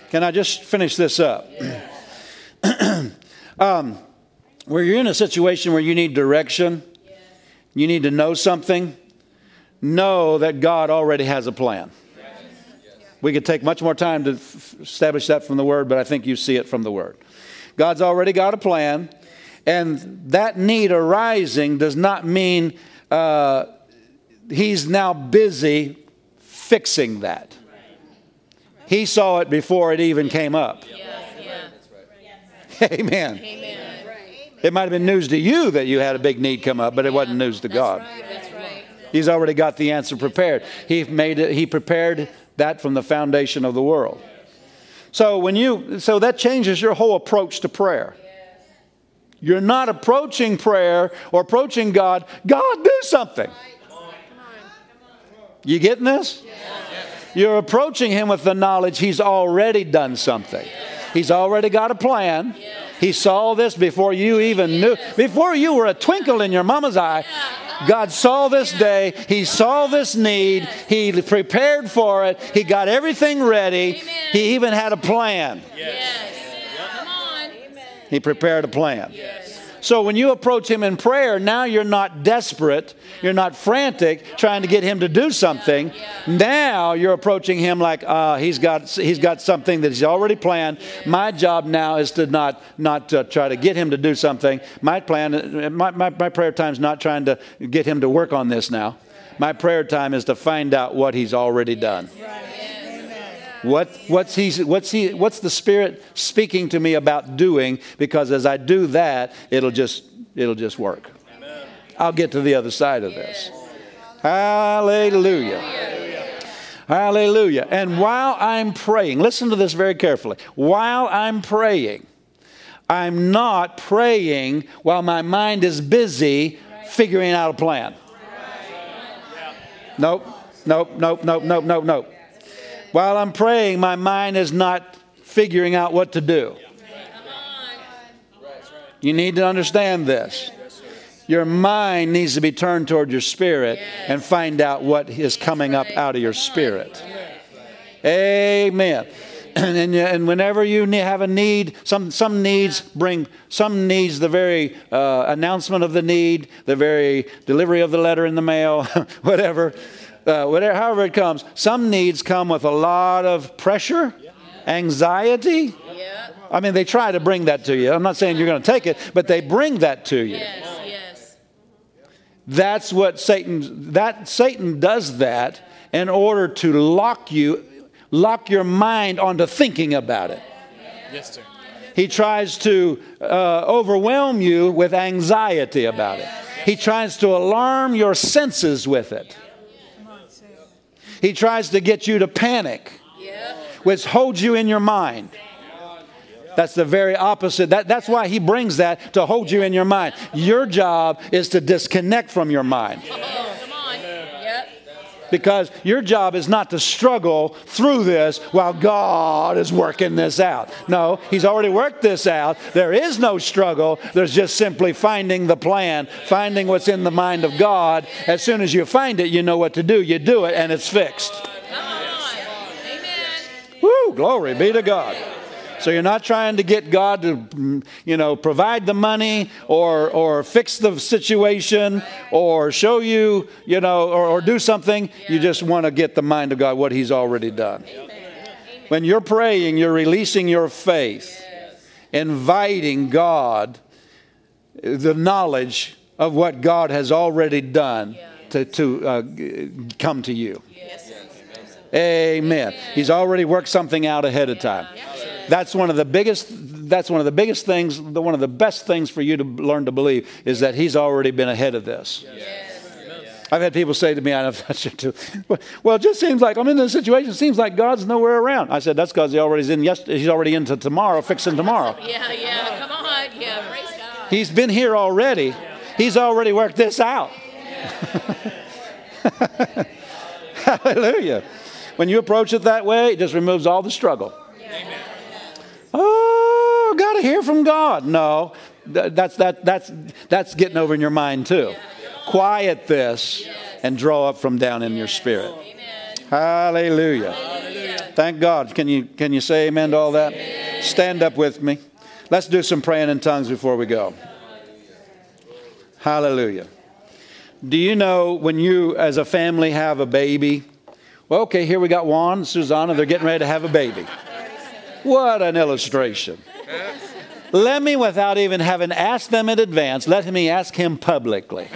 Can I just finish this up? [clears throat] um, where you're in a situation where you need direction, yes. you need to know something, know that God already has a plan. We could take much more time to f- establish that from the Word, but I think you see it from the Word. God's already got a plan. And that need arising does not mean uh, he's now busy fixing that. He saw it before it even came up. [laughs] Amen. It might have been news to you that you had a big need come up, but it wasn't news to God. He's already got the answer prepared. He made it, he prepared that from the foundation of the world. So when you so that changes your whole approach to prayer. You're not approaching prayer or approaching God, God, do something. You getting this? You're approaching Him with the knowledge He's already done something. He's already got a plan. He saw this before you even knew, before you were a twinkle in your mama's eye. God saw this day. He saw this need. He prepared for it. He got everything ready. He even had a plan. Yes. He prepared a plan. So when you approach Him in prayer, now you're not desperate, you're not frantic trying to get Him to do something. Now you're approaching Him like uh, He's got He's got something that He's already planned. My job now is to not not uh, try to get Him to do something. My plan, my, my, my prayer time is not trying to get Him to work on this now. My prayer time is to find out what He's already done. What, what's, he, what's, he, what's the Spirit speaking to me about doing? Because as I do that, it'll just, it'll just work. Amen. I'll get to the other side of this. Hallelujah. Hallelujah. And while I'm praying, listen to this very carefully. While I'm praying, I'm not praying while my mind is busy figuring out a plan. Nope, nope, nope, nope, nope, nope, nope. While I'm praying, my mind is not figuring out what to do. You need to understand this. Your mind needs to be turned toward your spirit and find out what is coming up out of your spirit. Amen. [clears throat] And, and whenever you have a need, some, some needs bring, some needs the very uh, announcement of the need, the very delivery of the letter in the mail, [laughs] whatever, uh, whatever, however it comes. Some needs come with a lot of pressure, anxiety. I mean, they try to bring that to you. I'm not saying you're going to take it, but they bring that to you. Yes, yes. That's what Satan that Satan does that in order to lock you lock your mind onto thinking about it. Yes, sir. He tries to uh, overwhelm you with anxiety about it. He tries to alarm your senses with it. He tries to get you to panic, which holds you in your mind. That's the very opposite. That, that's why he brings that to hold you in your mind. Your job is to disconnect from your mind. Yep. Because your job is not to struggle through this while God is working this out. No, He's already worked this out. There is no struggle. There's just simply finding the plan, finding what's in the mind of God. As soon as you find it, you know what to do. You do it, and it's fixed. Come on. Amen. Woo, glory be to God. So you're not trying to get God to, mm, you know, provide the money or or fix the situation or show you, you know, or, or do something. You just want to get the mind of God, what He's already done. When you're praying, you're releasing your faith, inviting God, the knowledge of what God has already done to, to uh, come to you. Yes. Amen. He's already worked something out ahead of time. That's one of the biggest. That's one of the biggest things. The, one of the best things for you to learn to believe is that He's already been ahead of this. I've had people say to me, and I've touched it too. Well, it just seems like I'm in this situation. It seems like God's nowhere around. I said that's because He already is in. Yesterday, he's already into tomorrow, fixing tomorrow. [laughs] Yeah, yeah. Come on. Yeah. Praise God. He's been here already. He's already worked this out. [laughs] Hallelujah. When you approach it that way, it just removes all the struggle. Oh, got to hear from God. No, that's, that, that's, that's getting over in your mind too. Quiet this and draw up from down in your spirit. Hallelujah. Thank God. Can you, can you say amen to all that? Stand up with me. Let's do some praying in tongues before we go. Hallelujah. Do you know when you, as a family, have a baby? Well, okay, here we got Juan Susanna. They're getting ready to have a baby. What an illustration. Let me, without even having asked them in advance, let me ask him publicly. [laughs]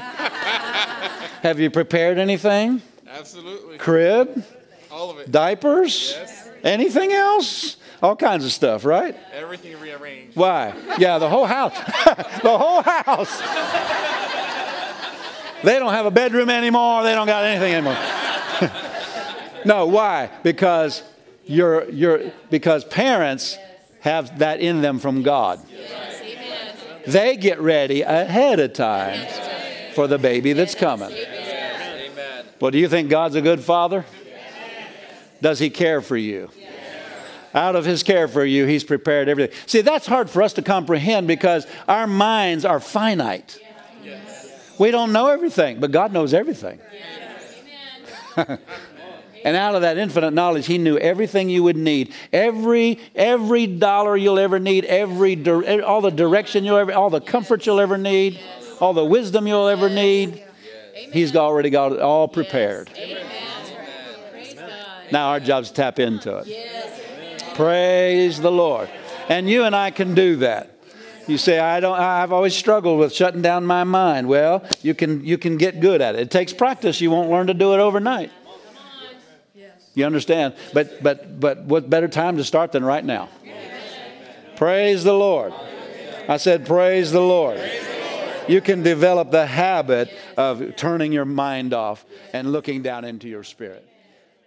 Have you prepared anything? Absolutely. Crib? All of it. Diapers? Yes. Anything else? All kinds of stuff, right? Everything rearranged. Why? Yeah, the whole house. [laughs] the whole house. they don't have a bedroom anymore. They don't got anything anymore. [laughs] no, why? Because you're, you're, because parents have that in them from God. They get ready ahead of time for the baby that's coming. Well, do you think God's a good father? Does he care for you? Out of his care for you, he's prepared everything. See, that's hard for us to comprehend because our minds are finite. We don't know everything, but God knows everything. [laughs] and out of that infinite knowledge, he knew everything you would need. Every every dollar you'll ever need, every eh, all the direction you'll ever all the comfort you'll ever need, all the wisdom you'll ever need. He's already got it all prepared. Now our job's to tap into it. Praise the Lord. And you and I can do that. You say, I don't, I've always struggled with shutting down my mind. Well, you can, you can get good at it. It takes practice. You won't learn to do it overnight. You understand? But, but, but what better time to start than right now? Praise the Lord. I said, Praise the Lord. You can develop the habit of turning your mind off and looking down into your spirit.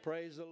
Praise the Lord.